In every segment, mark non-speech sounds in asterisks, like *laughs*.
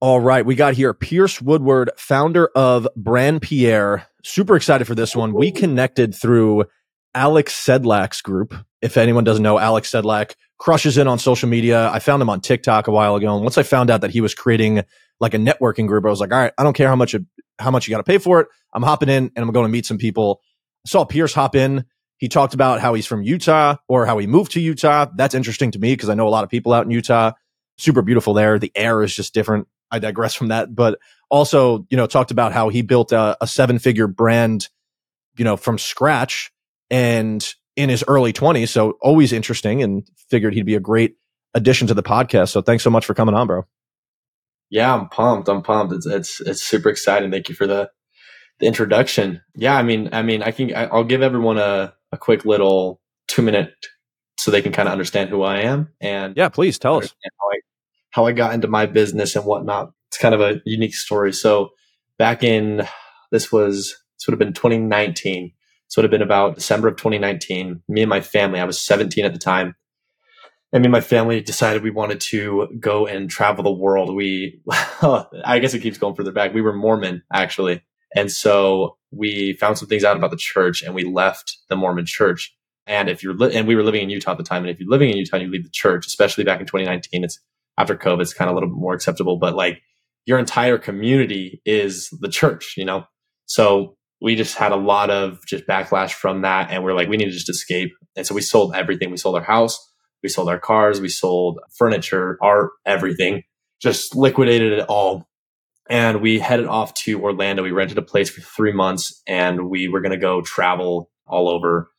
All right, we got here Pierce Woodward, founder of Brand Pierre. Super excited for this one. We connected through Alex Sedlak's group. If anyone doesn't know, Alex Sedlak crushes in on social media. I found him on TikTok a while ago, and once I found out that he was creating like a networking group, I was like, all right, I don't care how much how much you got to pay for it. I'm hopping in and I'm going to meet some people. I saw Pierce hop in. He talked about how he's from Utah or how he moved to Utah. That's interesting to me because I know a lot of people out in Utah. Super beautiful there. The air is just different. I digress from that, but also, you know, talked about how he built a, a seven figure brand, you know, from scratch and in his early 20s. So always interesting and figured he'd be a great addition to the podcast. So thanks so much for coming on, bro. Yeah, I'm pumped. I'm pumped. It's, it's, it's super exciting. Thank you for the, the introduction. Yeah. I mean, I mean, I can, I'll give everyone a, a quick little two minute so they can kind of understand who I am. And yeah, please tell us how I got into my business and whatnot. It's kind of a unique story. So back in this was this would have been 2019. So it would have been about December of 2019. Me and my family, I was 17 at the time. And me and my family decided we wanted to go and travel the world. We, *laughs* I guess it keeps going further back. We were Mormon actually. And so we found some things out about the church and we left the Mormon church. And if you're, li- and we were living in Utah at the time. And if you're living in Utah and you leave the church, especially back in 2019, it's after COVID, it's kind of a little bit more acceptable, but like your entire community is the church, you know? So we just had a lot of just backlash from that. And we're like, we need to just escape. And so we sold everything. We sold our house. We sold our cars. We sold furniture, art, everything, just liquidated it all. And we headed off to Orlando. We rented a place for three months and we were going to go travel all over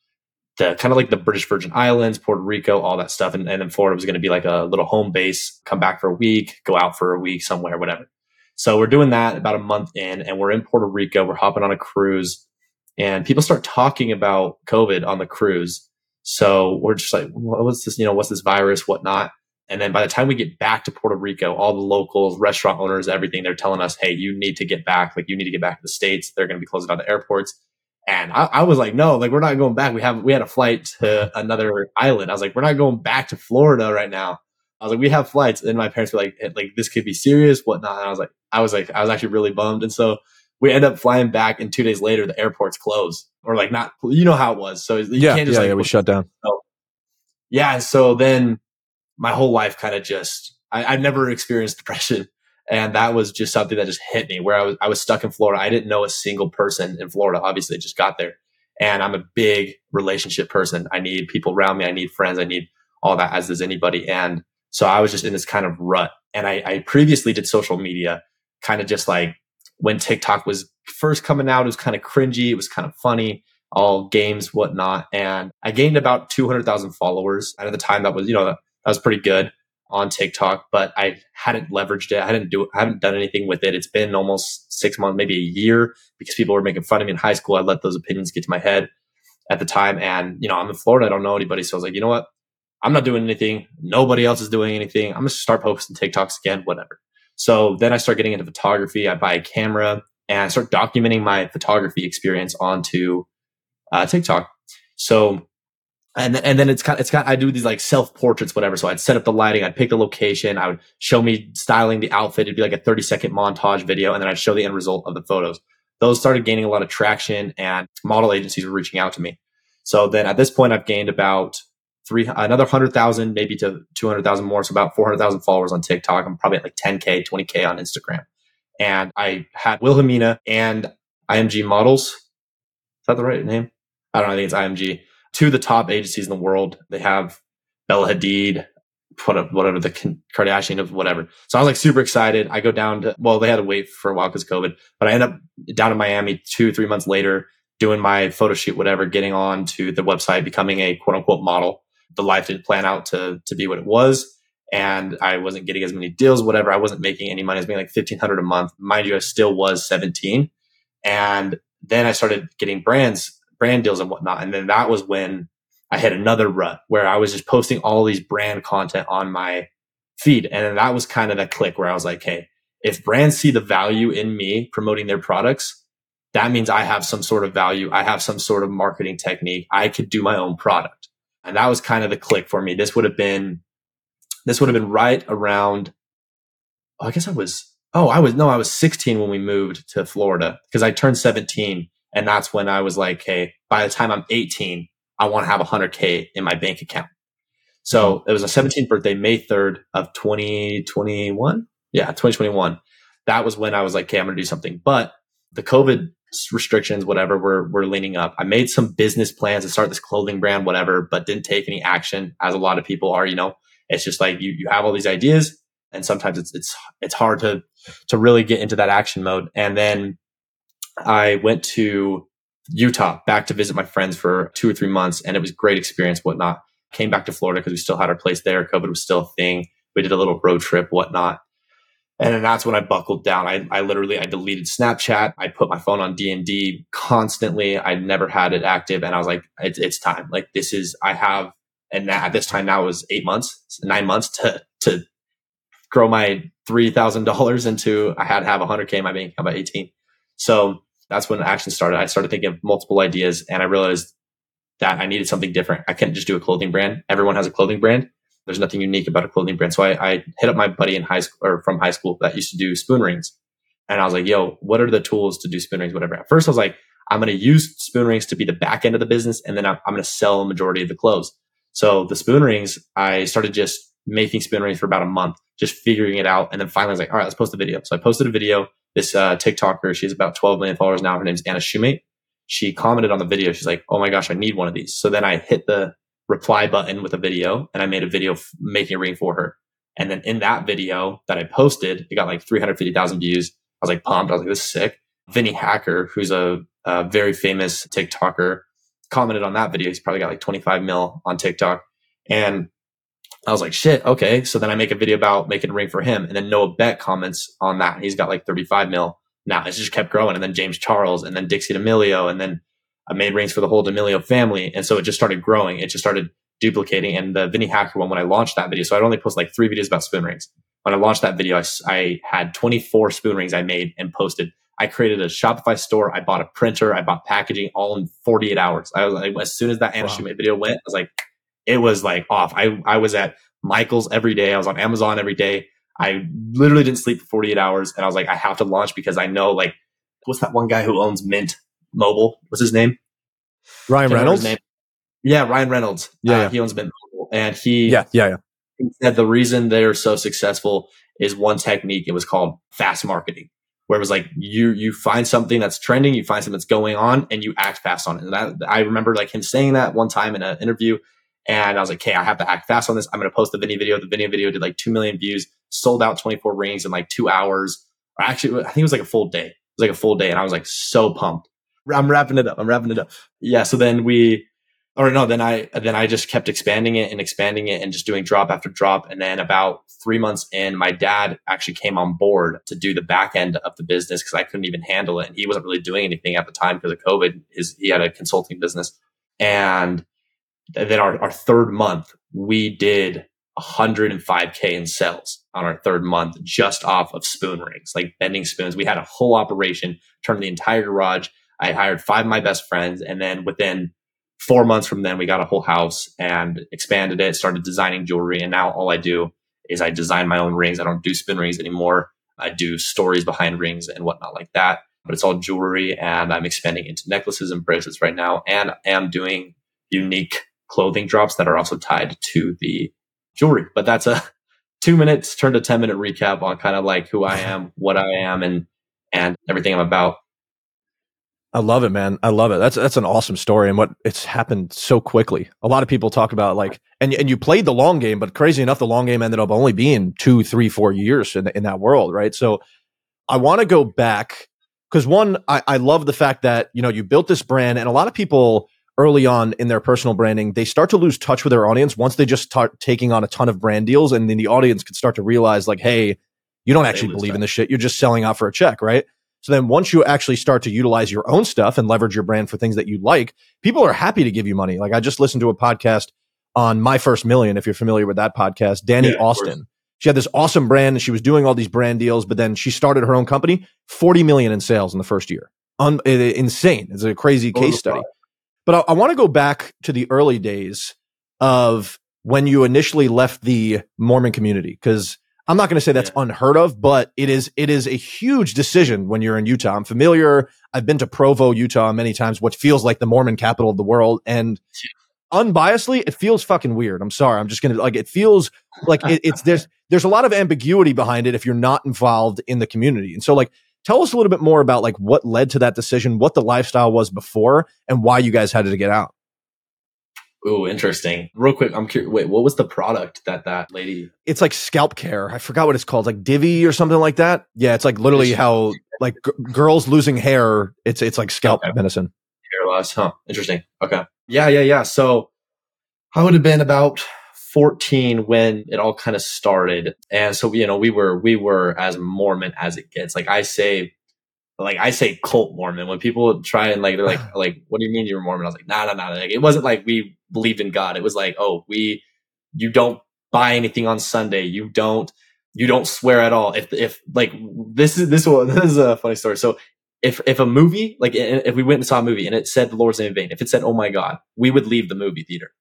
the kind of like the British Virgin Islands, Puerto Rico, all that stuff. And, and then Florida was going to be like a little home base, come back for a week, go out for a week somewhere, whatever. So we're doing that about a month in and we're in Puerto Rico. We're hopping on a cruise and people start talking about COVID on the cruise. So we're just like, what's this, you know, what's this virus, whatnot. And then by the time we get back to Puerto Rico, all the locals, restaurant owners, everything, they're telling us, hey, you need to get back. Like you need to get back to the States. They're going to be closing down the airports. And I, I, was like, no, like we're not going back. We have we had a flight to another island. I was like, we're not going back to Florida right now. I was like, we have flights. And my parents were like, like this could be serious, whatnot. And I was like, I was like, I was actually really bummed. And so we end up flying back, and two days later, the airport's closed, or like not. You know how it was. So you yeah, can't just yeah, like, yeah, we shut down. So, yeah, and so then my whole life kind of just I, I've never experienced depression. And that was just something that just hit me where I was, I was stuck in Florida. I didn't know a single person in Florida. Obviously, I just got there and I'm a big relationship person. I need people around me. I need friends. I need all that as does anybody. And so I was just in this kind of rut. And I, I previously did social media kind of just like when TikTok was first coming out, it was kind of cringy. It was kind of funny, all games, whatnot. And I gained about 200,000 followers. And at the time that was, you know, that was pretty good on TikTok, but I hadn't leveraged it. I hadn't do I haven't done anything with it. It's been almost six months, maybe a year, because people were making fun of me in high school. I let those opinions get to my head at the time. And, you know, I'm in Florida, I don't know anybody. So I was like, you know what? I'm not doing anything. Nobody else is doing anything. I'm gonna start posting TikToks again, whatever. So then I start getting into photography. I buy a camera and I start documenting my photography experience onto uh, TikTok. So and and then it's kind of, it's kind of, I do these like self portraits, whatever. So I'd set up the lighting, I'd pick the location, I would show me styling the outfit. It'd be like a 30 second montage video, and then I'd show the end result of the photos. Those started gaining a lot of traction, and model agencies were reaching out to me. So then at this point, I've gained about three another hundred thousand, maybe to two hundred thousand more, so about four hundred thousand followers on TikTok. I'm probably at like 10k, 20k on Instagram, and I had Wilhelmina and IMG Models. Is that the right name? I don't know. I think it's IMG two of the top agencies in the world. They have Bella Hadid, whatever the Kardashian of whatever. So I was like super excited. I go down to, well, they had to wait for a while because COVID, but I end up down in Miami two, three months later doing my photo shoot, whatever, getting on to the website, becoming a quote unquote model. The life didn't plan out to, to be what it was. And I wasn't getting as many deals, whatever. I wasn't making any money. I was making like 1500 a month. Mind you, I still was 17. And then I started getting brands brand deals and whatnot. And then that was when I hit another rut where I was just posting all these brand content on my feed. And then that was kind of that click where I was like, hey, if brands see the value in me promoting their products, that means I have some sort of value. I have some sort of marketing technique. I could do my own product. And that was kind of the click for me. This would have been, this would have been right around, oh, I guess I was oh, I was, no, I was 16 when we moved to Florida because I turned 17. And that's when I was like, hey, by the time I'm 18, I want to have 100K in my bank account. So it was a 17th birthday, May 3rd of 2021. Yeah, 2021. That was when I was like, okay, I'm going to do something. But the COVID restrictions, whatever, were, were leaning up. I made some business plans to start this clothing brand, whatever, but didn't take any action as a lot of people are, you know, it's just like you, you have all these ideas and sometimes it's, it's, it's hard to, to really get into that action mode. And then I went to Utah back to visit my friends for two or three months and it was great experience, whatnot. Came back to Florida because we still had our place there. COVID was still a thing. We did a little road trip, whatnot. And then that's when I buckled down. I, I literally, I deleted Snapchat. I put my phone on D and D constantly. I never had it active. And I was like, it's, it's time. Like this is, I have, and at this time now was eight months, nine months to, to grow my $3,000 into, I had to have 100K in my bank account by 18. So that's when action started. I started thinking of multiple ideas and I realized that I needed something different. I couldn't just do a clothing brand. Everyone has a clothing brand. There's nothing unique about a clothing brand. So I, I hit up my buddy in high school or from high school that used to do spoon rings. And I was like, yo, what are the tools to do spoon rings, whatever. At first I was like, I'm going to use spoon rings to be the back end of the business. And then I'm, I'm going to sell a majority of the clothes. So the spoon rings, I started just making spoon rings for about a month, just figuring it out. And then finally I was like, all right, let's post a video. So I posted a video this uh, TikToker. She's about 12 million followers now. Her name's Anna Shumate. She commented on the video. She's like, "Oh my gosh, I need one of these." So then I hit the reply button with a video, and I made a video f- making a ring for her. And then in that video that I posted, it got like 350,000 views. I was like pumped. I was like, "This is sick." Vinny Hacker, who's a, a very famous TikToker, commented on that video. He's probably got like 25 mil on TikTok, and I was like, shit, okay. So then I make a video about making a ring for him. And then Noah Beck comments on that. He's got like 35 mil. Now it's just kept growing. And then James Charles and then Dixie D'Amelio. And then I made rings for the whole D'Amelio family. And so it just started growing. It just started duplicating. And the Vinny Hacker one, when I launched that video, so I'd only post like three videos about spoon rings. When I launched that video, I, I had 24 spoon rings I made and posted. I created a Shopify store. I bought a printer. I bought packaging all in 48 hours. I was like, as soon as that wow. video went, I was like, it was like off. I, I was at Michael's every day. I was on Amazon every day. I literally didn't sleep for 48 hours. And I was like, I have to launch because I know like, what's that one guy who owns Mint Mobile? What's his name? Ryan Reynolds. Name. Yeah, Ryan Reynolds. Yeah, uh, yeah, he owns Mint Mobile, and he yeah yeah yeah. He said the reason they're so successful is one technique. It was called fast marketing, where it was like you you find something that's trending, you find something that's going on, and you act fast on it. And that, I remember like him saying that one time in an interview, and I was like, okay, I have to act fast on this. I'm going to post the Vinny video. The Vinny video did like 2 million views, sold out 24 rings in like two hours. Actually, I think it was like a full day. It was like a full day. And I was like so pumped. I'm wrapping it up. I'm wrapping it up. Yeah. So then we, or no, then I, then I just kept expanding it and expanding it and just doing drop after drop. And then about three months in, my dad actually came on board to do the back end of the business because I couldn't even handle it. And he wasn't really doing anything at the time because of COVID. His, he had a consulting business. And then our, our third month, we did 105K in sales on our third month just off of spoon rings, like bending spoons. We had a whole operation, turned the entire garage. I hired five of my best friends. And then within four months from then, we got a whole house and expanded it, started designing jewelry. And now all I do is I design my own rings. I don't do spin rings anymore. I do stories behind rings and whatnot like that. But it's all jewelry and I'm expanding into necklaces and bracelets right now. And I am doing unique clothing drops that are also tied to the jewelry. But that's a *laughs* two minutes turned to 10 minute recap on kind of like who I am, *laughs* what I am, and, and everything I'm about. I love it, man. I love it. That's that's an awesome story, and what it's happened so quickly. A lot of people talk about like, and and you played the long game, but crazy enough, the long game ended up only being two, three, four years in in that world, right? So, I want to go back because one, I, I love the fact that you know you built this brand, and a lot of people early on in their personal branding, they start to lose touch with their audience once they just start taking on a ton of brand deals. And then the audience can start to realize, like, hey, you don't actually believe in this shit. You're just selling out for a check, right? So then once you actually start to utilize your own stuff and leverage your brand for things that you like, people are happy to give you money. Like I just listened to a podcast on My First Million, if you're familiar with that podcast, Dani yeah, Austin. She had this awesome brand and she was doing all these brand deals, but then she started her own company, 40 million in sales in the first year. Un- insane. It's a crazy case study. But I, I want to go back to the early days of when you initially left the Mormon community because I'm not going to say that's yeah. unheard of, but it is it is a huge decision when you're in Utah. I'm familiar. I've been to Provo, Utah, many times, which feels like the Mormon capital of the world, and unbiasedly, it feels fucking weird. I'm sorry. I'm just gonna like it feels like it, it's there's there's a lot of ambiguity behind it if you're not involved in the community, and so like tell us a little bit more about like what led to that decision, what the lifestyle was before, and why you guys had to get out. Oh, interesting. Real quick, I'm curious. Wait, what was the product that that lady? It's like scalp care. I forgot what it's called, like Divi or something like that. Yeah, it's like literally how like g- girls losing hair. It's it's like scalp okay. medicine. Hair loss, huh? Interesting. Okay. Yeah, yeah, yeah. So I would it have been about 14 when it all kind of started, and so you know we were we were as Mormon as it gets. Like I say, like I say cult Mormon. When people try and like they're like *sighs* like what do you mean you're Mormon? I was like nah nah nah. Like it wasn't like we believed in God. It was like oh we you don't buy anything on Sunday. You don't you don't swear at all. If if like this is this one *laughs* this is a funny story. So if if a movie like if we went and saw a movie and it said the Lord's name in vain, if it said oh my God, we would leave the movie theater.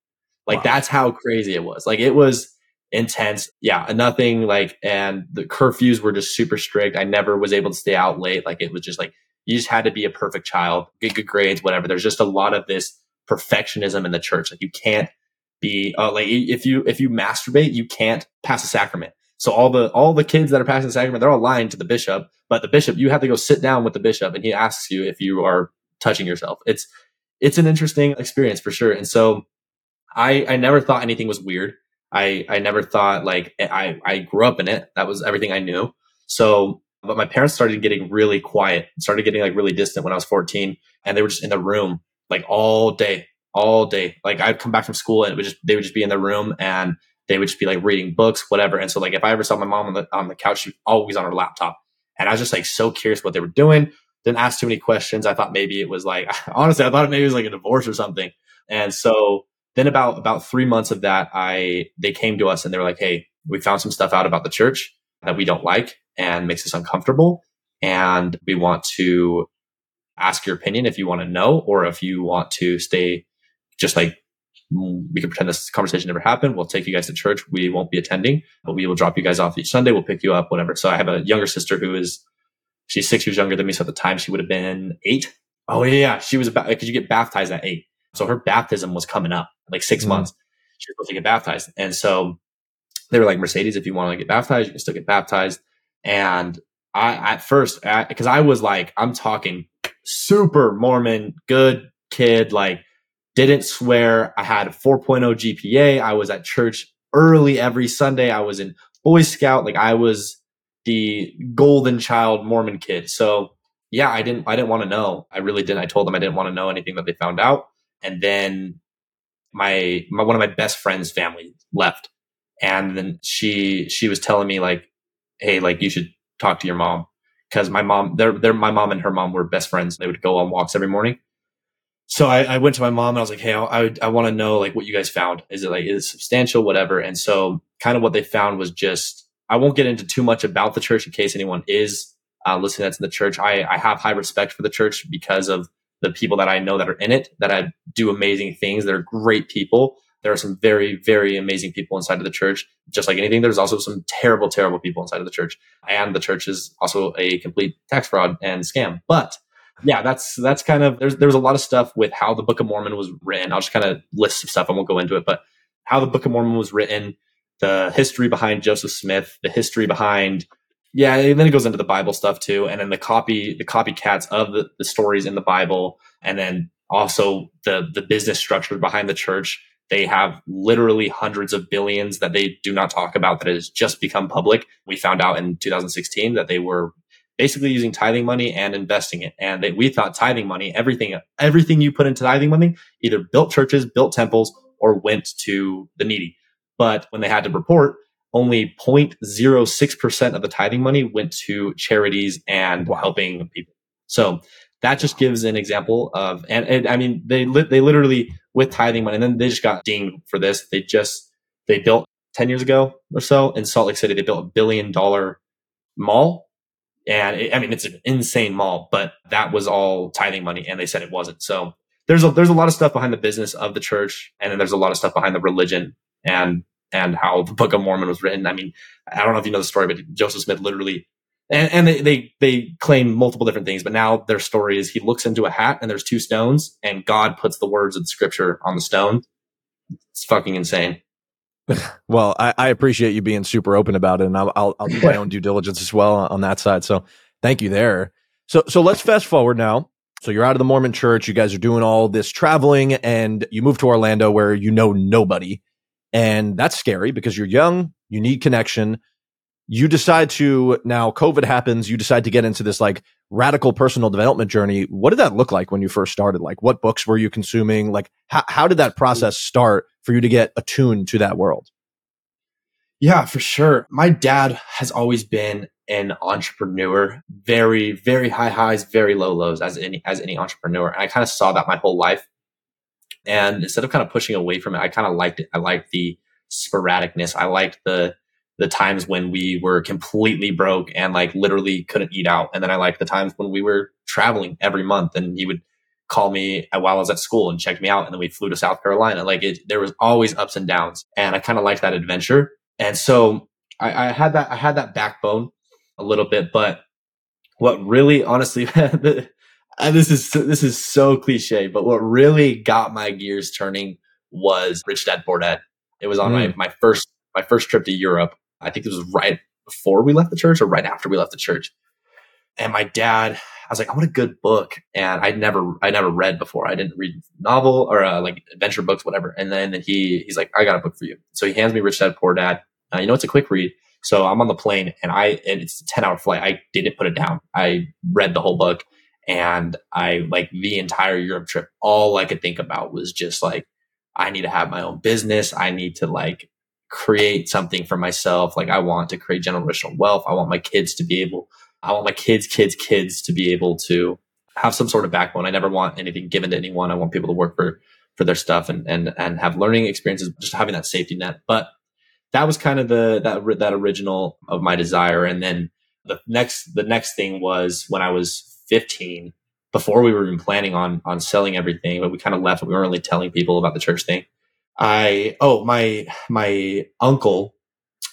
Like wow. that's how crazy it was. Like it was intense. Yeah, nothing like, and the curfews were just super strict. I never was able to stay out late. Like it was just like, you just had to be a perfect child, get good grades, whatever. There's just a lot of this perfectionism in the church. Like you can't be, uh, like if you, if you masturbate, you can't pass a sacrament. So all the, all the kids that are passing the sacrament, they're all lying to the bishop, but the bishop, you have to go sit down with the bishop and he asks you if you are touching yourself. It's, it's an interesting experience for sure. And so I, I never thought anything was weird. I I never thought like eh, I I grew up in it. That was everything I knew. So, but my parents started getting really quiet, started getting like really distant when I was 14, and they were just in the room like all day, all day. Like I'd come back from school and it would just they would just be in the room and they would just be like reading books, whatever. And so like if I ever saw my mom on the on the couch, she was always on her laptop, and I was just like so curious what they were doing. Didn't ask too many questions. I thought maybe it was like *laughs* honestly, I thought maybe it was like a divorce or something. And so then about about three months of that, I they came to us and they were like, "Hey, we found some stuff out about the church that we don't like and makes us uncomfortable, and we want to ask your opinion if you want to know or if you want to stay just like we can pretend this conversation never happened. We'll take you guys to church. We won't be attending, but we will drop you guys off each Sunday. We'll pick you up, whatever. So I have a younger sister who is, she's six years younger than me. So at the time she would have been eight. Oh yeah, yeah. She was about, cause you get baptized at eight. So her baptism was coming up like 6 mm-hmm. months. She was supposed to get baptized. And so they were like, Mercedes, if you want to get baptized, you can still get baptized. And I, at first, because I, I was like, I'm talking super Mormon, good kid, like didn't swear. I had a 4.0 GPA. I was at church early every Sunday. I was in Boy Scout. Like I was the golden child Mormon kid. So yeah, I didn't, I didn't want to know. I really didn't. I told them I didn't want to know anything that they found out. And then my, my one of my best friends' family left, and then she she was telling me like, hey, like you should talk to your mom because my mom, they're they're my mom and her mom were best friends. They would go on walks every morning. So I, I went to my mom and I was like, hey, I I want to know like what you guys found. Is it like is it substantial, whatever? And so kind of what they found was just I won't get into too much about the church in case anyone is uh, listening that's in the church. I, I have high respect for the church because of the people that I know that are in it that I do amazing things. They're great people. There are some very, very amazing people inside of the church. Just like anything, there's also some terrible, terrible people inside of the church. And the church is also a complete tax fraud and scam. But yeah, that's that's kind of there's there's a lot of stuff with how the Book of Mormon was written. I'll just kind of list some stuff. I won't go into it, but how the Book of Mormon was written, the history behind Joseph Smith, the history behind yeah, and then it goes into the Bible stuff too, and then the copy, the copycats of the, the stories in the Bible, and then also the the business structure behind the church. They have literally hundreds of billions that they do not talk about that has just become public. We found out in 2016 that they were basically using tithing money and investing it. And we thought tithing money, everything, everything you put into tithing money either built churches, built temples, or went to the needy. But when they had to report, only 0.06% of the tithing money went to charities and wow. helping people. So that just gives an example of, and, and I mean, they, li- they literally with tithing money, and then they just got dinged for this. They just, they built 10 years ago or so in Salt Lake City, they built a billion dollar mall. And it, I mean, it's an insane mall, but that was all tithing money. And they said it wasn't. So there's a, there's a lot of stuff behind the business of the church. And then there's a lot of stuff behind the religion. And and how the Book of Mormon was written. I mean, I don't know if you know the story, but Joseph Smith literally, and, and they, they, they claim multiple different things, but now their story is he looks into a hat and there's two stones and God puts the words of the scripture on the stone. It's fucking insane. *laughs* well, I, I, appreciate you being super open about it, and I'll, I'll, I'll do my *laughs* own due diligence as well on that side. So thank you there. So so let's fast forward now. So you're out of the Mormon church. You guys are doing all this traveling, and you move to Orlando where you know nobody, and that's scary because you're young. You need connection. You decide to now. COVID happens. You decide to get into this like radical personal development journey. What did that look like when you first started? Like, what books were you consuming? Like, how how did that process start for you to get attuned to that world? Yeah, for sure. My dad has always been an entrepreneur, very, very high highs, very low lows as any, as any entrepreneur. And I kind of saw that my whole life. And instead of kind of pushing away from it, I kind of liked it. I liked the sporadicness. I liked the, the times when we were completely broke and like literally couldn't eat out. And then I liked the times when we were traveling every month and he would call me while I was at school and check me out. And then we flew to South Carolina. Like it, there was always ups and downs. And I kind of liked that adventure. And so I, I had that, I had that backbone a little bit, but what really, honestly, *laughs* this is, this is so cliche, but what really got my gears turning was Rich Dad Poor Dad. It was on mm. my, my first, my first trip to Europe. I think it was right before we left the church or right after we left the church. And my dad, I was like, I want a good book. And I'd never, I never read before. I didn't read novel or uh, like adventure books, whatever. And then he, he's like, I got a book for you. So he hands me Rich Dad Poor Dad. Uh, you know, it's a quick read. So I'm on the plane and I, and it's a 10 hour flight. I didn't put it down. I read the whole book and I like the entire Europe trip. All I could think about was just like, I need to have my own business. I need to like create something for myself. Like I want to create generational wealth. I want my kids to be able, I want my kids, kids, kids to be able to have some sort of backbone. I never want anything given to anyone. I want people to work for, for their stuff and, and, and have learning experiences, just having that safety net. But that was kind of the that that original of my desire. And then the next the next thing was when I was 15, before we were even planning on on selling everything, but we kind of left. We weren't really telling people about the church thing. I oh my my uncle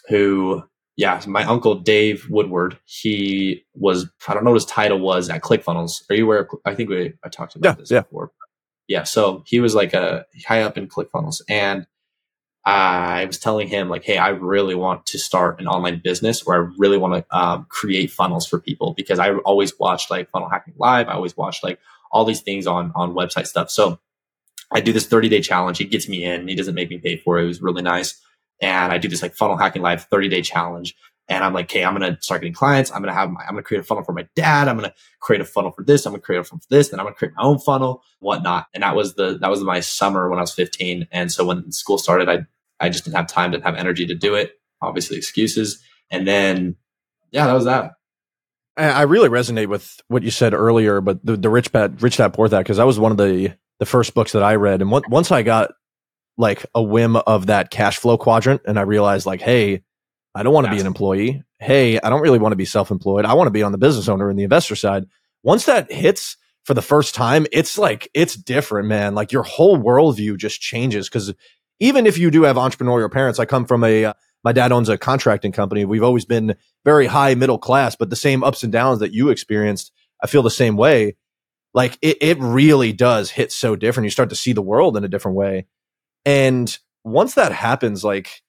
who yeah my uncle Dave Woodward he was I don't know what his title was at ClickFunnels. Are you aware? I think we I talked about yeah, this yeah. before. Yeah, so he was like a high up in ClickFunnels, and I was telling him like, Hey, I really want to start an online business where I really want to um, create funnels for people because I always watched like funnel hacking live. I always watched like all these things on, on website stuff. So I do this 30 day challenge. He gets me in. He doesn't make me pay for it. It was really nice. And I do this like funnel hacking live 30 day challenge. And I'm like, okay, I'm going to start getting clients. I'm to have my, I'm to create a funnel for my dad. I'm to create a funnel for this. I'm to create a funnel for this. Then I'm to create my own funnel, whatnot. And that was the, that was my summer when I was 15. And so when school started, I I just didn't have time, didn't have energy to do it. Obviously, excuses. And then, yeah, that was that. I really resonate with what you said earlier, but the, the rich dad, rich dad, poor dad, because that was one of the the first books that I read, and once I got like a whim of that cash flow quadrant, and I realized like, hey, I don't want to be an employee. Hey, I don't really want to be self employed. I want to be on the business owner and the investor side. Once that hits for the first time, it's like it's different, man. Like your whole worldview just changes because even if you do have entrepreneurial parents, I come from a, uh, my dad owns a contracting company. We've always been very high middle class, but the same ups and downs that you experienced, I feel the same way. Like it, it really does hit so different. You start to see the world in a different way. And once that happens, like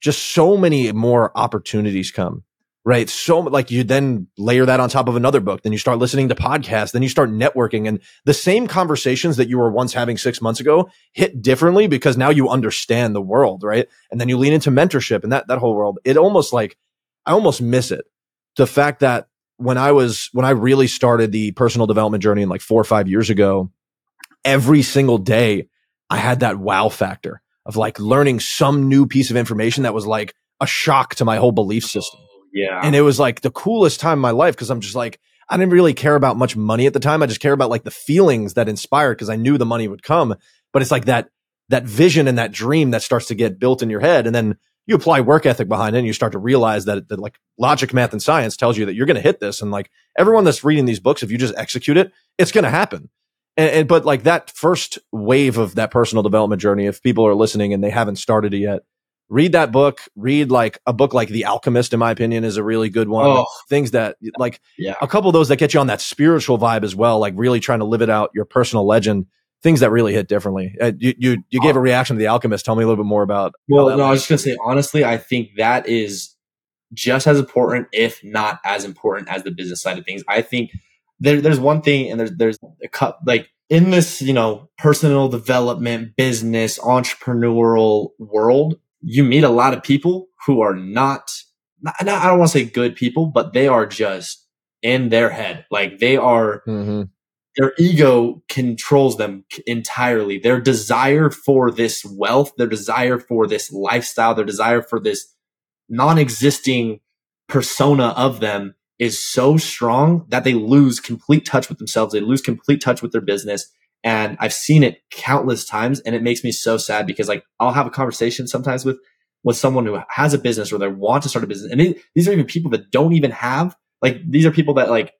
just so many more opportunities come right? So like you then layer that on top of another book, then you start listening to podcasts, then you start networking and the same conversations that you were once having six months ago hit differently because now you understand the world, right? And then you lean into mentorship and that, that whole world. It almost like, I almost miss it. The fact that when I was, when I really started the personal development journey in like four or five years ago, every single day I had that wow factor of like learning some new piece of information that was like a shock to my whole belief system yeah. And it was like the coolest time in my life because I'm just like, I didn't really care about much money at the time. I just care about like the feelings that inspired because I knew the money would come. But it's like that, that vision and that dream that starts to get built in your head. And then you apply work ethic behind it and you start to realize that, that like logic, math and science tells you that you're going to hit this. And like everyone that's reading these books, if you just execute it, it's going to happen. And, and, but like that first wave of that personal development journey, if people are listening and they haven't started it yet, read that book. Read like a book like The Alchemist, in my opinion, is a really good one. Oh. Things that like Yeah. a couple of those that get you on that spiritual vibe as well, like really trying to live it out, your personal legend, things that really hit differently. Uh, you, you, you gave a reaction to The Alchemist. Tell me a little bit more about. Well, no, I was just gonna say honestly, I think that is just as important, if not as important, as the business side of things. I think there, there's one thing, and there's there's a cup like in this, you know, personal development, business, entrepreneurial world. You meet a lot of people who are not, not, I don't want to say good people, but they are just in their head, like they are Mhm. their ego controls them entirely. Their desire for this wealth, their desire for this lifestyle, their desire for this non-existing persona of them is so strong that they lose complete touch with themselves. They lose complete touch with their business. And I've seen it countless times and it makes me so sad because like I'll have a conversation sometimes with, with someone who has a business or they want to start a business. And they, these are even people that don't even have, like, these are people that like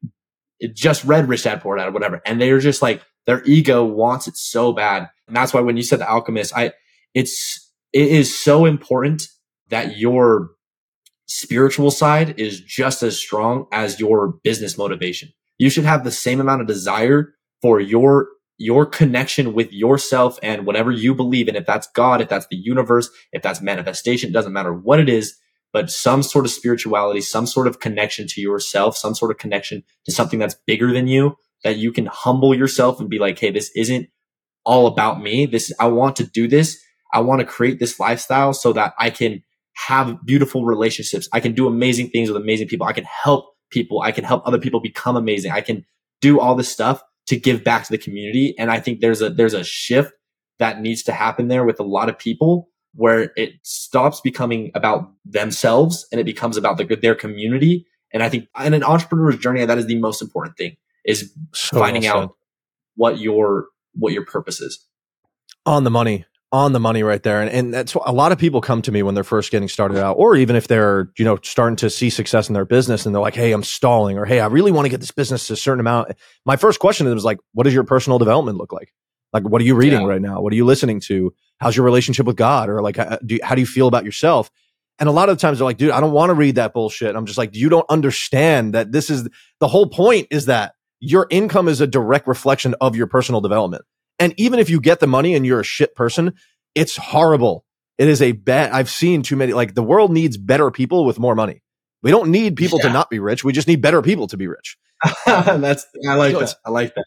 just read Rich Dad Poor Dad or whatever. And they're just like, their ego wants it so bad. And that's why when you said the alchemist, I, it's, it is so important that your spiritual side is just as strong as your business motivation. You should have the same amount of desire for your, your connection with yourself and whatever you believe in. If that's God, if that's the universe, if that's manifestation, it doesn't matter what it is, but some sort of spirituality, some sort of connection to yourself, some sort of connection to something that's bigger than you that you can humble yourself and be like, Hey, this isn't all about me. This, I want to do this. I want to create this lifestyle so that I can have beautiful relationships. I can do amazing things with amazing people. I can help people. I can help other people become amazing. I can do all this stuff to give back to the community. And I think there's a, there's a shift that needs to happen there with a lot of people where it stops becoming about themselves and it becomes about the, their community. And I think in an entrepreneur's journey, that is the most important thing is So finding well out what your, what your purpose is. on the money on the money right there. And, and that's what a lot of people come to me when they're first getting started out or even if they're you know starting to see success in their business and they're like hey i'm stalling or hey i really want to get this business to a certain amount. My first question to them is like what does your personal development look like? Like what are you reading Yeah. right now? What are you listening to? How's your relationship with god? Or like how uh, do you, how do you feel about yourself? And a lot of the times they're like dude i don't want to read that bullshit. I'm just like you don't understand that this is the whole point is that your income is a direct reflection of your personal development and even if you get the money and you're a shit person, it's horrible. It is a bad. I've seen too many. Like the world needs better people with more money. We don't need people to not be rich. We just need better people to be rich. *laughs* that's, I like So that. I like that.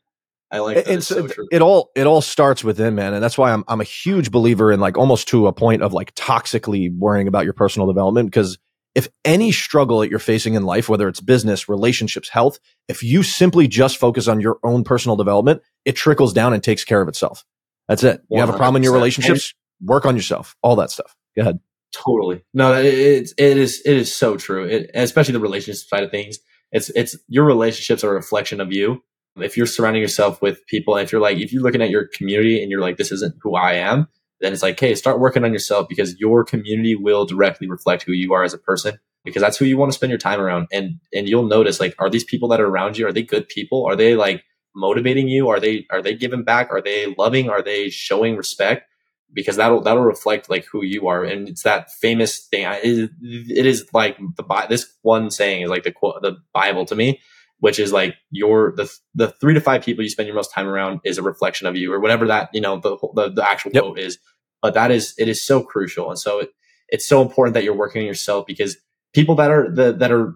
I like that. And It's so so true. it all it all starts within, man. And that's why I'm I'm a huge believer in like almost to a point of like toxically worrying about your personal development because if any struggle that you're facing in life, whether it's business, relationships, health, if you simply just focus on your own personal development, it trickles down and takes care of itself. That's it. You have a problem in your relationships, work on yourself, all that stuff. Go ahead. Totally. No, it, it's it is it is so true. It, especially the relationship side of things. It's it's your relationships are a reflection of you. If you're surrounding yourself with people, if you're like if you're looking at your community and you're like this isn't who I am, then it's like hey, start working on yourself because your community will directly reflect who you are as a person because that's who you want to spend your time around. And and you'll notice like are these people that are around you are they good people? Are they like motivating you? Are they are they giving back? Are they loving? Are they showing respect? because that'll that'll reflect like who you are and it's that famous thing it, it is like the this one saying is like the quote the bible to me which is like your the the 3 to 5 people you spend your most time around is a reflection of you or whatever that you know the the, the actual Yep. quote is but that is it is so crucial and so it, it's so important that you're working on yourself because people that are the, that are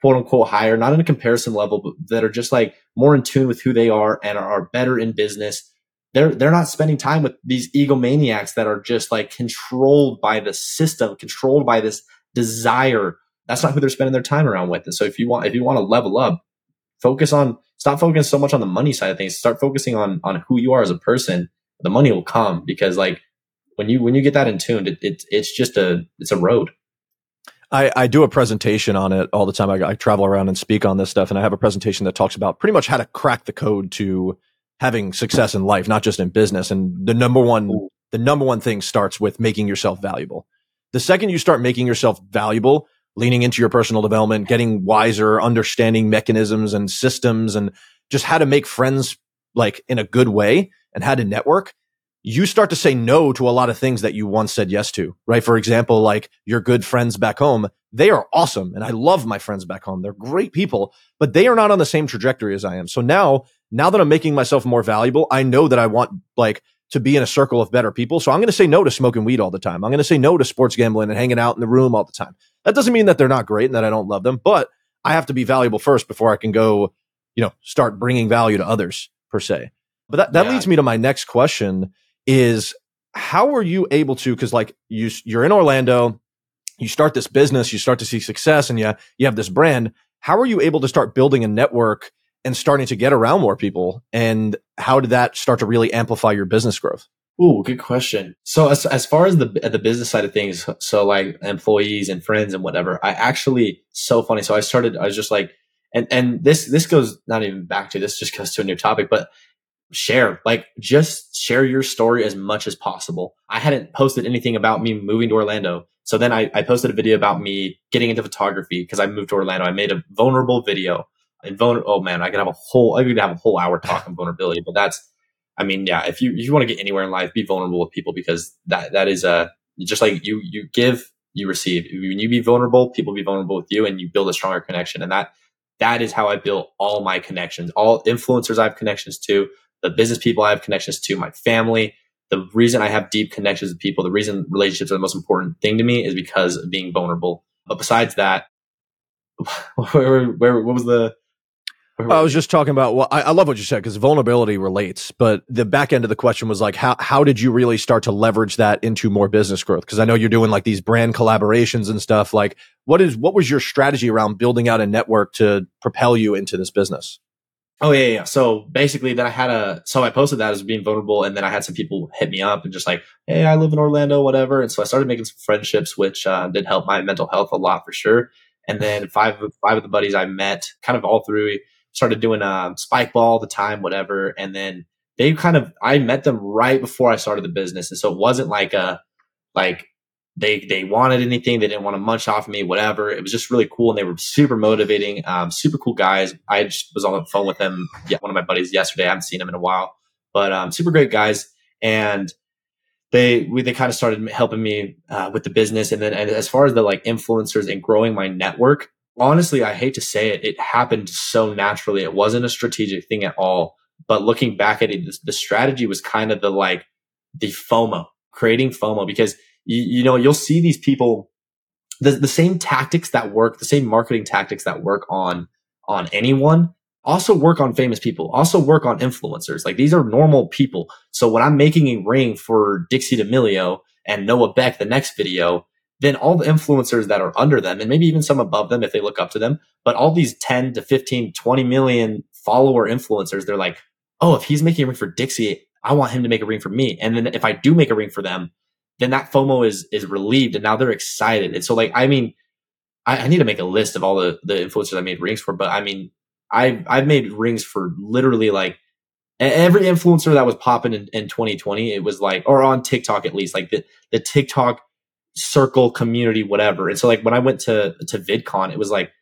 quote unquote higher not in a comparison level but that are just like more in tune with who they are and are, are better in business they're they're not spending time with these egomaniacs that are just like controlled by the system, controlled by this desire. That's not who they're spending their time around with. And so if you want if you want to level up, focus on stop focusing so much on the money side of things. Start focusing on on who you are as a person. The money will come because like when you when you get that in tuned, it, it it's just a it's a road. I, I do a presentation on it all the time. I, I travel around and speak on this stuff, and I have a presentation that talks about pretty much how to crack the code to having success in life, not just in business. And the number one, the number one thing starts with making yourself valuable. The second you start making yourself valuable, leaning into your personal development, getting wiser, understanding mechanisms and systems and just how to make friends like in a good way and how to network, you start to say no to a lot of things that you once said yes to, right? For example, like your good friends back home, they are awesome. And I love my friends back home. They're great people, but they are not on the same trajectory as I am. So now, now that I'm making myself more valuable, I know that I want like to be in a circle of better people. So I'm going to say no to smoking weed all the time. I'm going to say no to sports gambling and hanging out in the room all the time. That doesn't mean that they're not great and that I don't love them, but I have to be valuable first before I can go, you know, start bringing value to others per se. But that, that yeah. leads me to my next question is how are you able to, cause like you, you're in Orlando, you start this business, you start to see success and you, you have this brand. How are you able to start building a network and starting to get around more people? And how did that start to really amplify your business growth? Ooh, good question. So as as far as the the business side of things, so like employees and friends and whatever, I actually so funny. So I started. I was just like, and and this this goes not even back to this, just goes to a new topic, but share like just share your story as much as possible. I hadn't posted anything about me moving to Orlando. So then I, I posted a video about me getting into photography because I moved to Orlando. I made a vulnerable video and vulnerable. Oh man, I could have a whole, I could have a whole hour talking *laughs* vulnerability, but that's, I mean, yeah, if you, if you want to get anywhere in life, be vulnerable with people because that, that is a, just like you, you give, you receive. When you be vulnerable, people be vulnerable with you and you build a stronger connection. And that, that is how I built all my connections. All influencers I have connections to, the business people I have connections to, my family. The reason I have deep connections with people, the reason relationships are the most important thing to me is because of being vulnerable. But besides that, *laughs* where, where, what was the, I was just talking about. Well, I, I love what you said because vulnerability relates. But the back end of the question was like, how how did you really start to leverage that into more business growth? Because I know you're doing like these brand collaborations and stuff. Like, what is what was your strategy around building out a network to propel you into this business? Oh yeah, yeah. So basically, then I had a so I posted that as being vulnerable, and then I had some people hit me up and just like, hey, I live in Orlando, whatever. And so I started making some friendships, which uh, did help my mental health a lot for sure. And then five of, five of the buddies I met, kind of all through, started doing uh, spike ball all the time, whatever. And then they kind of I met them right before I started the business, and so it wasn't like a like they they wanted anything. They didn't want to munch off me whatever. It was just really cool and they were super motivating um, super cool guys. I just was on the phone with them yeah, one of my buddies yesterday. I haven't seen him in a while but um, super great guys. And they we, they kind of started helping me uh, with the business. And then and as far as the like influencers and growing my network honestly i hate to say it it happened so naturally it wasn't a strategic thing at all but looking back at it the strategy was kind of the like the fomo creating fomo because you, you know, you'll see these people, the, the same tactics that work, the same marketing tactics that work on, on anyone also work on famous people, also work on influencers. Like these are normal people. So when I'm making a ring for Dixie D'Amelio and Noah Beck, the next video, then all the influencers that are under them and maybe even some above them if they look up to them, but all these 10 to 15, 20 million follower influencers, they're like, Oh, if he's making a ring for Dixie, I want him to make a ring for me. And then if I do make a ring for them, then that FOMO is is relieved and now they're excited. And so like I mean, I, I need to make a list of all the the influencers I made rings for, but I mean, I've I've made rings for literally like every influencer that was popping in, in 2020. It was like or on TikTok at least, like the the TikTok circle community, whatever. And so like when I went to to VidCon, it was like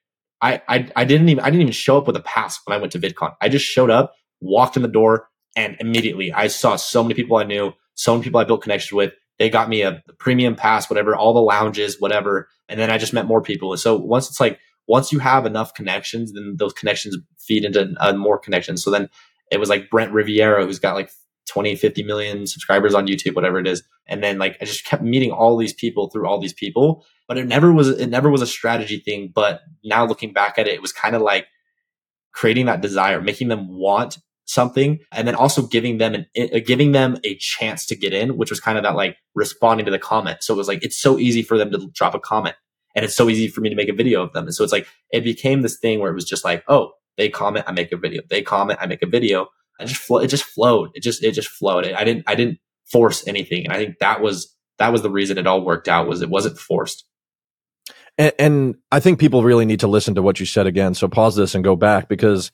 I, I I didn't even I didn't even show up with a pass when I went to VidCon. I just showed up, walked in the door, and immediately I saw so many people I knew, so many people I built connections with. They got me a premium pass, whatever, all the lounges, whatever. And then I just met more people. And so once it's like, once you have enough connections, then those connections feed into uh, more connections. So then it was like Brent Rivera, who's got like 20, 50 million subscribers on YouTube, whatever it is. And then like I just kept meeting all these people through all these people, but it never was, it never was a strategy thing. But now looking back at it, it was kind of like creating that desire, making them want something and then also giving them an uh, giving them a chance to get in which was kind of that like responding to the comment so it was like it's so easy for them to drop a comment and it's so easy for me to make a video of them and so it's like it became this thing where it was just like oh they comment i make a video they comment i make a video i just flo- it just flowed. It just it just flowed. I didn't i didn't force anything. And i think that was that was the reason it all worked out was it wasn't forced. And, and i think people really need to listen to what you said again. So pause this and go back because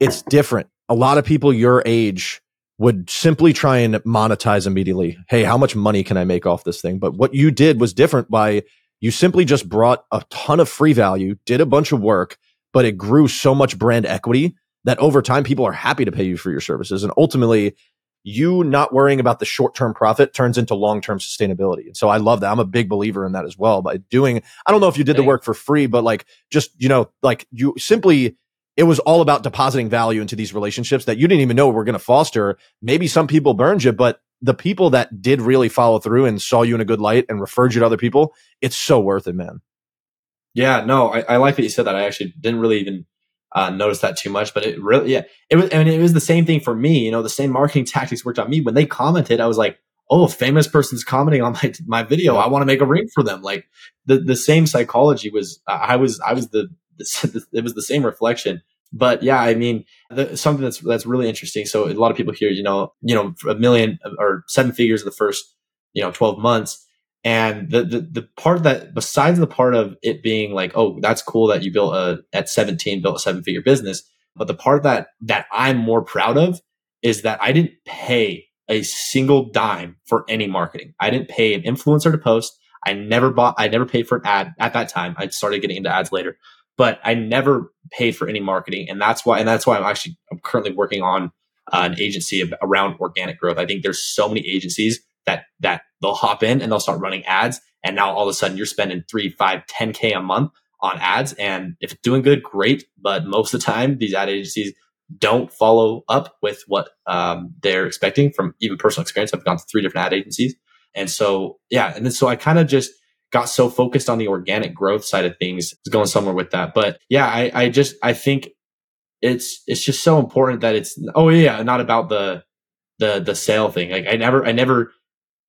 it's different. A lot of people your age would simply try and monetize immediately. Hey, how much money can I make off this thing? But what you did was different by you simply just brought a ton of free value, did a bunch of work, but it grew so much brand equity that over time people are happy to pay you for your services. And ultimately, you not worrying about the short term profit turns into long term sustainability. And so I love that. I'm a big believer in that as well. By doing, I don't know if you did the work for free, but like just, you know, like you simply, it was all about depositing value into these relationships that you didn't even know were going to foster. Maybe some people burned you, but the people that did really follow through and saw you in a good light and referred you to other people, it's so worth it, man. Yeah, no, I, I like that you said that. I actually didn't really even uh, notice that too much, but it really, yeah, it was. I mean, it was the same thing for me. You know, the same marketing *laughs* tactics worked on me. When they commented, I was like, "Oh, famous person's commenting on my my video. I want to make a ring for them." Like the the same psychology was. I was I was the, *laughs* the it was the same reflection but yeah, I mean, the, something that's that's really interesting. So a lot of people here, you know, you know, a million or seven figures in the first, you know, twelve months, and the the the part that besides the part of it being like, oh, that's cool that you built a at seventeen built a seven figure business, but the part that that I'm more proud of is that I didn't pay a single dime for any marketing. I didn't pay an influencer to post. I never bought. I never paid for an ad at that time. I started getting into ads later but I never paid for any marketing. And that's why, and that's why I'm actually, I'm currently working on uh, an agency around organic growth. I think there's so many agencies that, that they'll hop in and they'll start running ads. And now all of a sudden you're spending three, five ten k a month on ads. And if it's doing good, great. But most of the time, these ad agencies don't follow up with what um, they're expecting from even personal experience. I've gone to three different ad agencies. And so, yeah. And then so I kind of just, got so focused on the organic growth side of things going somewhere with that. But yeah, I, I just, I think it's, it's just so important that it's, oh yeah, not about the, the, the sale thing. Like I never, I never,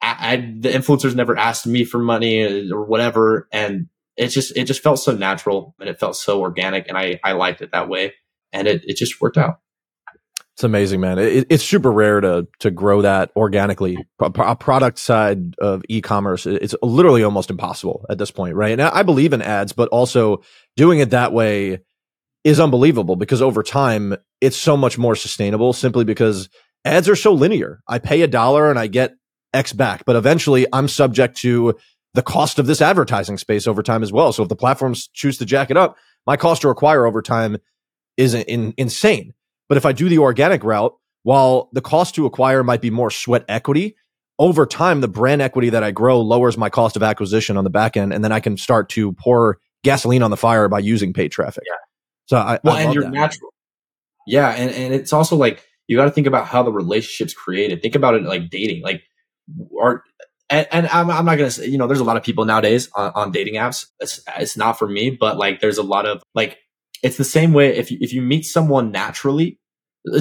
I, I the influencers never asked me for money or whatever. And it just, it just felt so natural and it felt so organic and I, I liked it that way. And it, it just worked out. It's amazing, man. It, it's super rare to to grow that organically. A product side of e-commerce, it's literally almost impossible at this point, right? And I believe in ads, but also doing it that way is unbelievable because over time it's so much more sustainable simply because ads are so linear. I pay a dollar and I get X back, but eventually I'm subject to the cost of this advertising space over time as well. So if the platforms choose to jack it up, my cost to acquire over time is in, insane. But if I do the organic route, while the cost to acquire might be more sweat equity, over time, the brand equity that I grow lowers my cost of acquisition on the back end. And then I can start to pour gasoline on the fire by using paid traffic. Yeah. So I, well, I and you're that. natural. Yeah. And, and it's also like, you got to think about how the relationship's created. Think about it like dating, like, or, and, and I'm, I'm, not to say, you know, there's a lot of people nowadays on, on dating apps. It's, it's not for me, but like, there's a lot of like, it's the same way if you, if you meet someone naturally,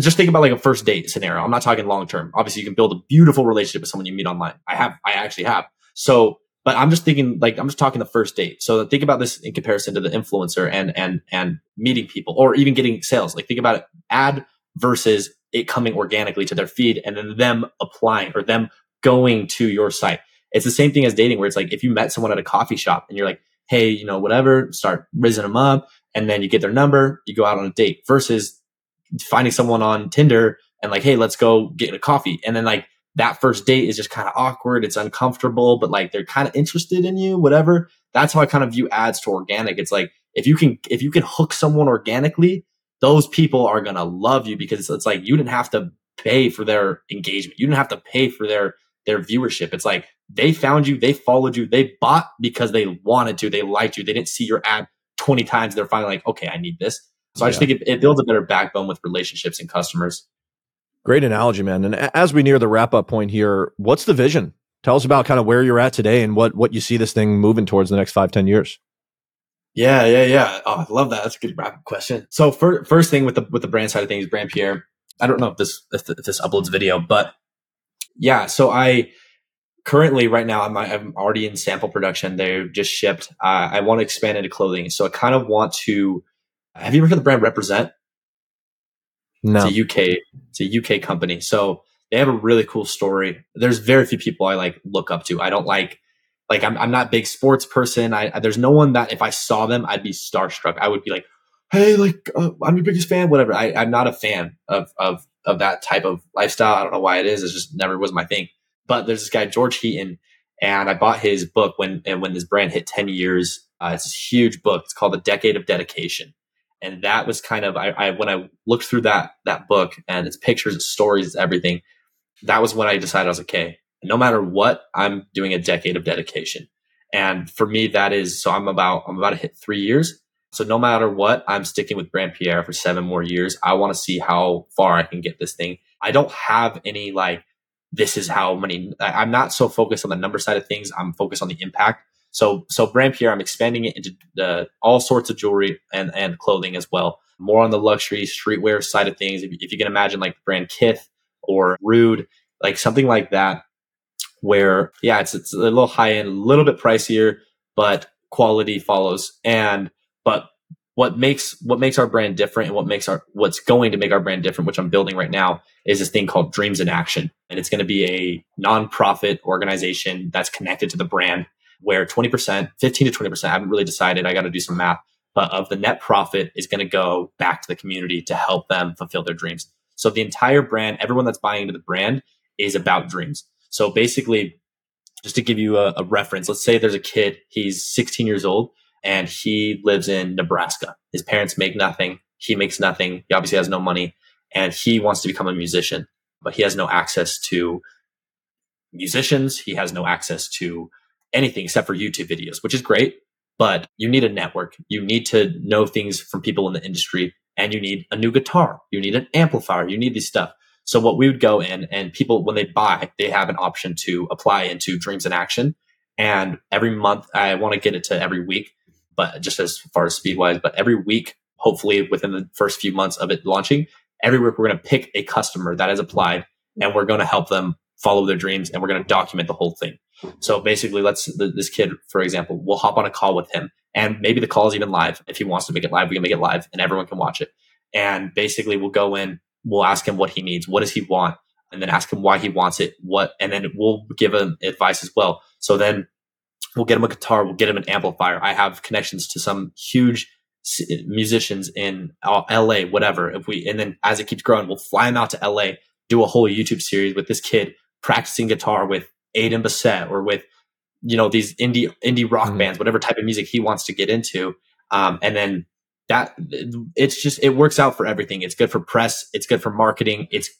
just think about like a first date scenario. I'm not talking long term. Obviously, you can build a beautiful relationship with someone you meet online. I have, I actually have. So, but I'm just thinking like I'm just talking the first date. So think about this in comparison to the influencer and and and meeting people or even getting sales. Like think about it, ad versus it coming organically to their feed and then them applying or them going to your site. It's the same thing as dating where it's like if you met someone at a coffee shop and you're like, hey, you know, whatever, start raising them up and then you get their number, you go out on a date versus finding someone on Tinder and like, hey, let's go get a coffee. And then like that first date is just kind of awkward. It's uncomfortable, but like they're kind of interested in you, whatever. That's how I kind of view ads to organic. It's like if you can if you can hook someone organically, those people are gonna love you because it's like you didn't have to pay for their engagement. You didn't have to pay for their their viewership. It's like they found you, they followed you, they bought because they wanted to, they liked you, they didn't see your ad 20 times, they're finally like, okay, I need this. So I just think it, it builds a better backbone with relationships and customers. Great analogy, man. And as we near the wrap up point here, what's the vision? Tell us about kind of where you're at today and what, what you see this thing moving towards the next five, ten years. Yeah, yeah, yeah. Oh, I love that. That's a good wrap up question. So for, first thing with the, with the brand side of things, brand Pierre, I don't know if this, if this uploads video, but yeah. So I, currently right now I'm, I'm already in sample production. They're just shipped. Uh, I want to expand into clothing. So I kind of want to, have you ever heard of the brand Represent? No. It's a UK, it's a UK company. So they have a really cool story. There's very few people I like look up to. I don't like, like I'm, I'm not a big sports person. I, there's no one that if I saw them, I'd be starstruck. I would be like, Hey, like, uh, I'm your biggest fan, whatever. I, I'm not a fan of, of, of that type of lifestyle. I don't know why it is. It just never was my thing. But there's this guy, George Heaton, and I bought his book when and when his brand hit 10 years. Uh, it's this huge book. It's called The Decade of Dedication. And that was kind of I, I when I looked through that that book and its pictures, its stories, its everything, that was when I decided I was okay. No matter what, I'm doing a decade of dedication. And for me, that is so I'm about I'm about to hit three years. So no matter what, I'm sticking with Brand Pierre for seven more years. I want to see how far I can get this thing. I don't have any like this is how many I'm not so focused on the number side of things. I'm focused on the impact. So so Brand Pierre, I'm expanding it into the, all sorts of jewelry and and clothing as well. More on the luxury streetwear side of things. If, if you can imagine like brand Kith or Rhude, like something like that, where yeah, it's it's a little high end, a little bit pricier, but quality follows. And but what makes what makes our brand different and what makes our what's going to make our brand different, which I'm building right now, is this thing called Dreams in Action. And it's going to be a nonprofit organization that's connected to the brand where 20%, 15 to 20%, I haven't really decided. I got to do some math, but of the net profit is going to go back to the community to help them fulfill their dreams. So the entire brand, everyone that's buying into the brand is about dreams. So basically, just to give you a, a reference, let's say there's a kid, he's 16 years old and he lives in Nebraska. His parents make nothing. He makes nothing. He obviously has no money and he wants to become a musician, but he has no access to musicians. He has no access to anything except for YouTube videos, which is great, but you need a network. You need to know things from people in the industry and you need a new guitar. You need an amplifier. You need these stuff. So what we would go in and people, when they buy, they have an option to apply into Dreams in Action. And every month, I want to get it to every week but just as far as speed wise, but every week, hopefully within the first few months of it launching, every week we're going to pick a customer that has applied and we're going to help them follow their dreams and we're going to document the whole thing. So basically, let's this kid, for example, we'll hop on a call with him and maybe the call is even live. If he wants to make it live, we can make it live and everyone can watch it. And basically, we'll go in, we'll ask him what he needs, what does he want, and then ask him why he wants it, what, and then we'll give him advice as well. So then We'll get him a guitar. We'll get him an amplifier. I have connections to some huge musicians in LA, whatever. If we, and then as it keeps growing, we'll fly him out to LA, do a whole YouTube series with this kid practicing guitar with Aiden Bassett or with, you know, these indie, indie rock mm-hmm. bands, whatever type of music he wants to get into. Um, and then that it's just, it works out for everything. It's good for press. It's good for marketing. It's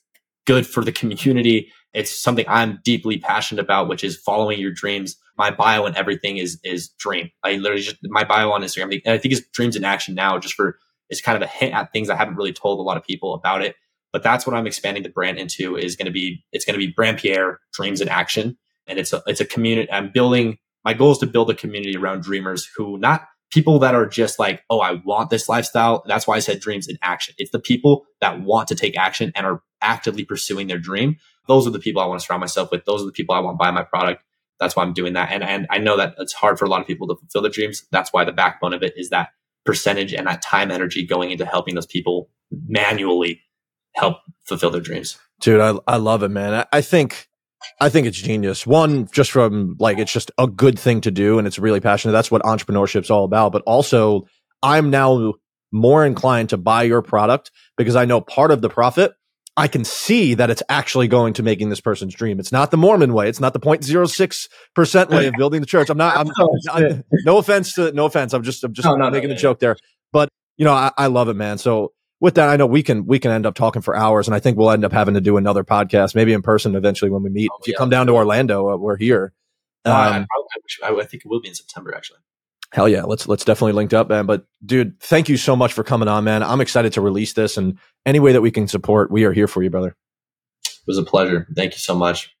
good for the community. It's something I'm deeply passionate about, which is following your dreams. My bio and everything is is dream. I literally just my bio on Instagram, and I think it's dreams in action now, just for it's kind of a hint at things I haven't really told a lot of people about it. But that's what I'm expanding the brand into is going to be it's going to be Brand Pierre Dreams in Action, and it's a it's a community. I'm building. My goal is to build a community around dreamers who not people that are just like, oh, I want this lifestyle. That's why I said dreams in action. It's the people that want to take action and are actively pursuing their dream. Those are the people I want to surround myself with. Those are the people I want to buy my product. That's why I'm doing that. And, and I know that it's hard for a lot of people to fulfill their dreams. That's why the backbone of it is that percentage and that time energy going into helping those people manually help fulfill their dreams. Dude, I, I love it, man. I, I think I think it's genius. One, just from like, it's just a good thing to do and it's really passionate. That's what entrepreneurship's all about. But also, I'm now more inclined to buy your product because I know part of the profit I can see that it's actually going to making this person's dream. It's not the Mormon way. It's not the 0.06% way of building the church. I'm not, I'm, *laughs* I'm no offense to, no offense. I'm just, I'm just no, no, making no, a joke there. But, you know, I, I love it, man. So with that, I know we can, we can end up talking for hours and I think we'll end up having to do another podcast, maybe in person eventually when we meet. Oh, if you yeah, come down to Orlando, uh, we're here. Um, I, I, I, think it will be in September actually. Hell yeah, let's let's definitely link up, man. But dude, thank you so much for coming on, man. I'm excited to release this, and any way that we can support, we are here for you, brother. It was a pleasure. Thank you so much.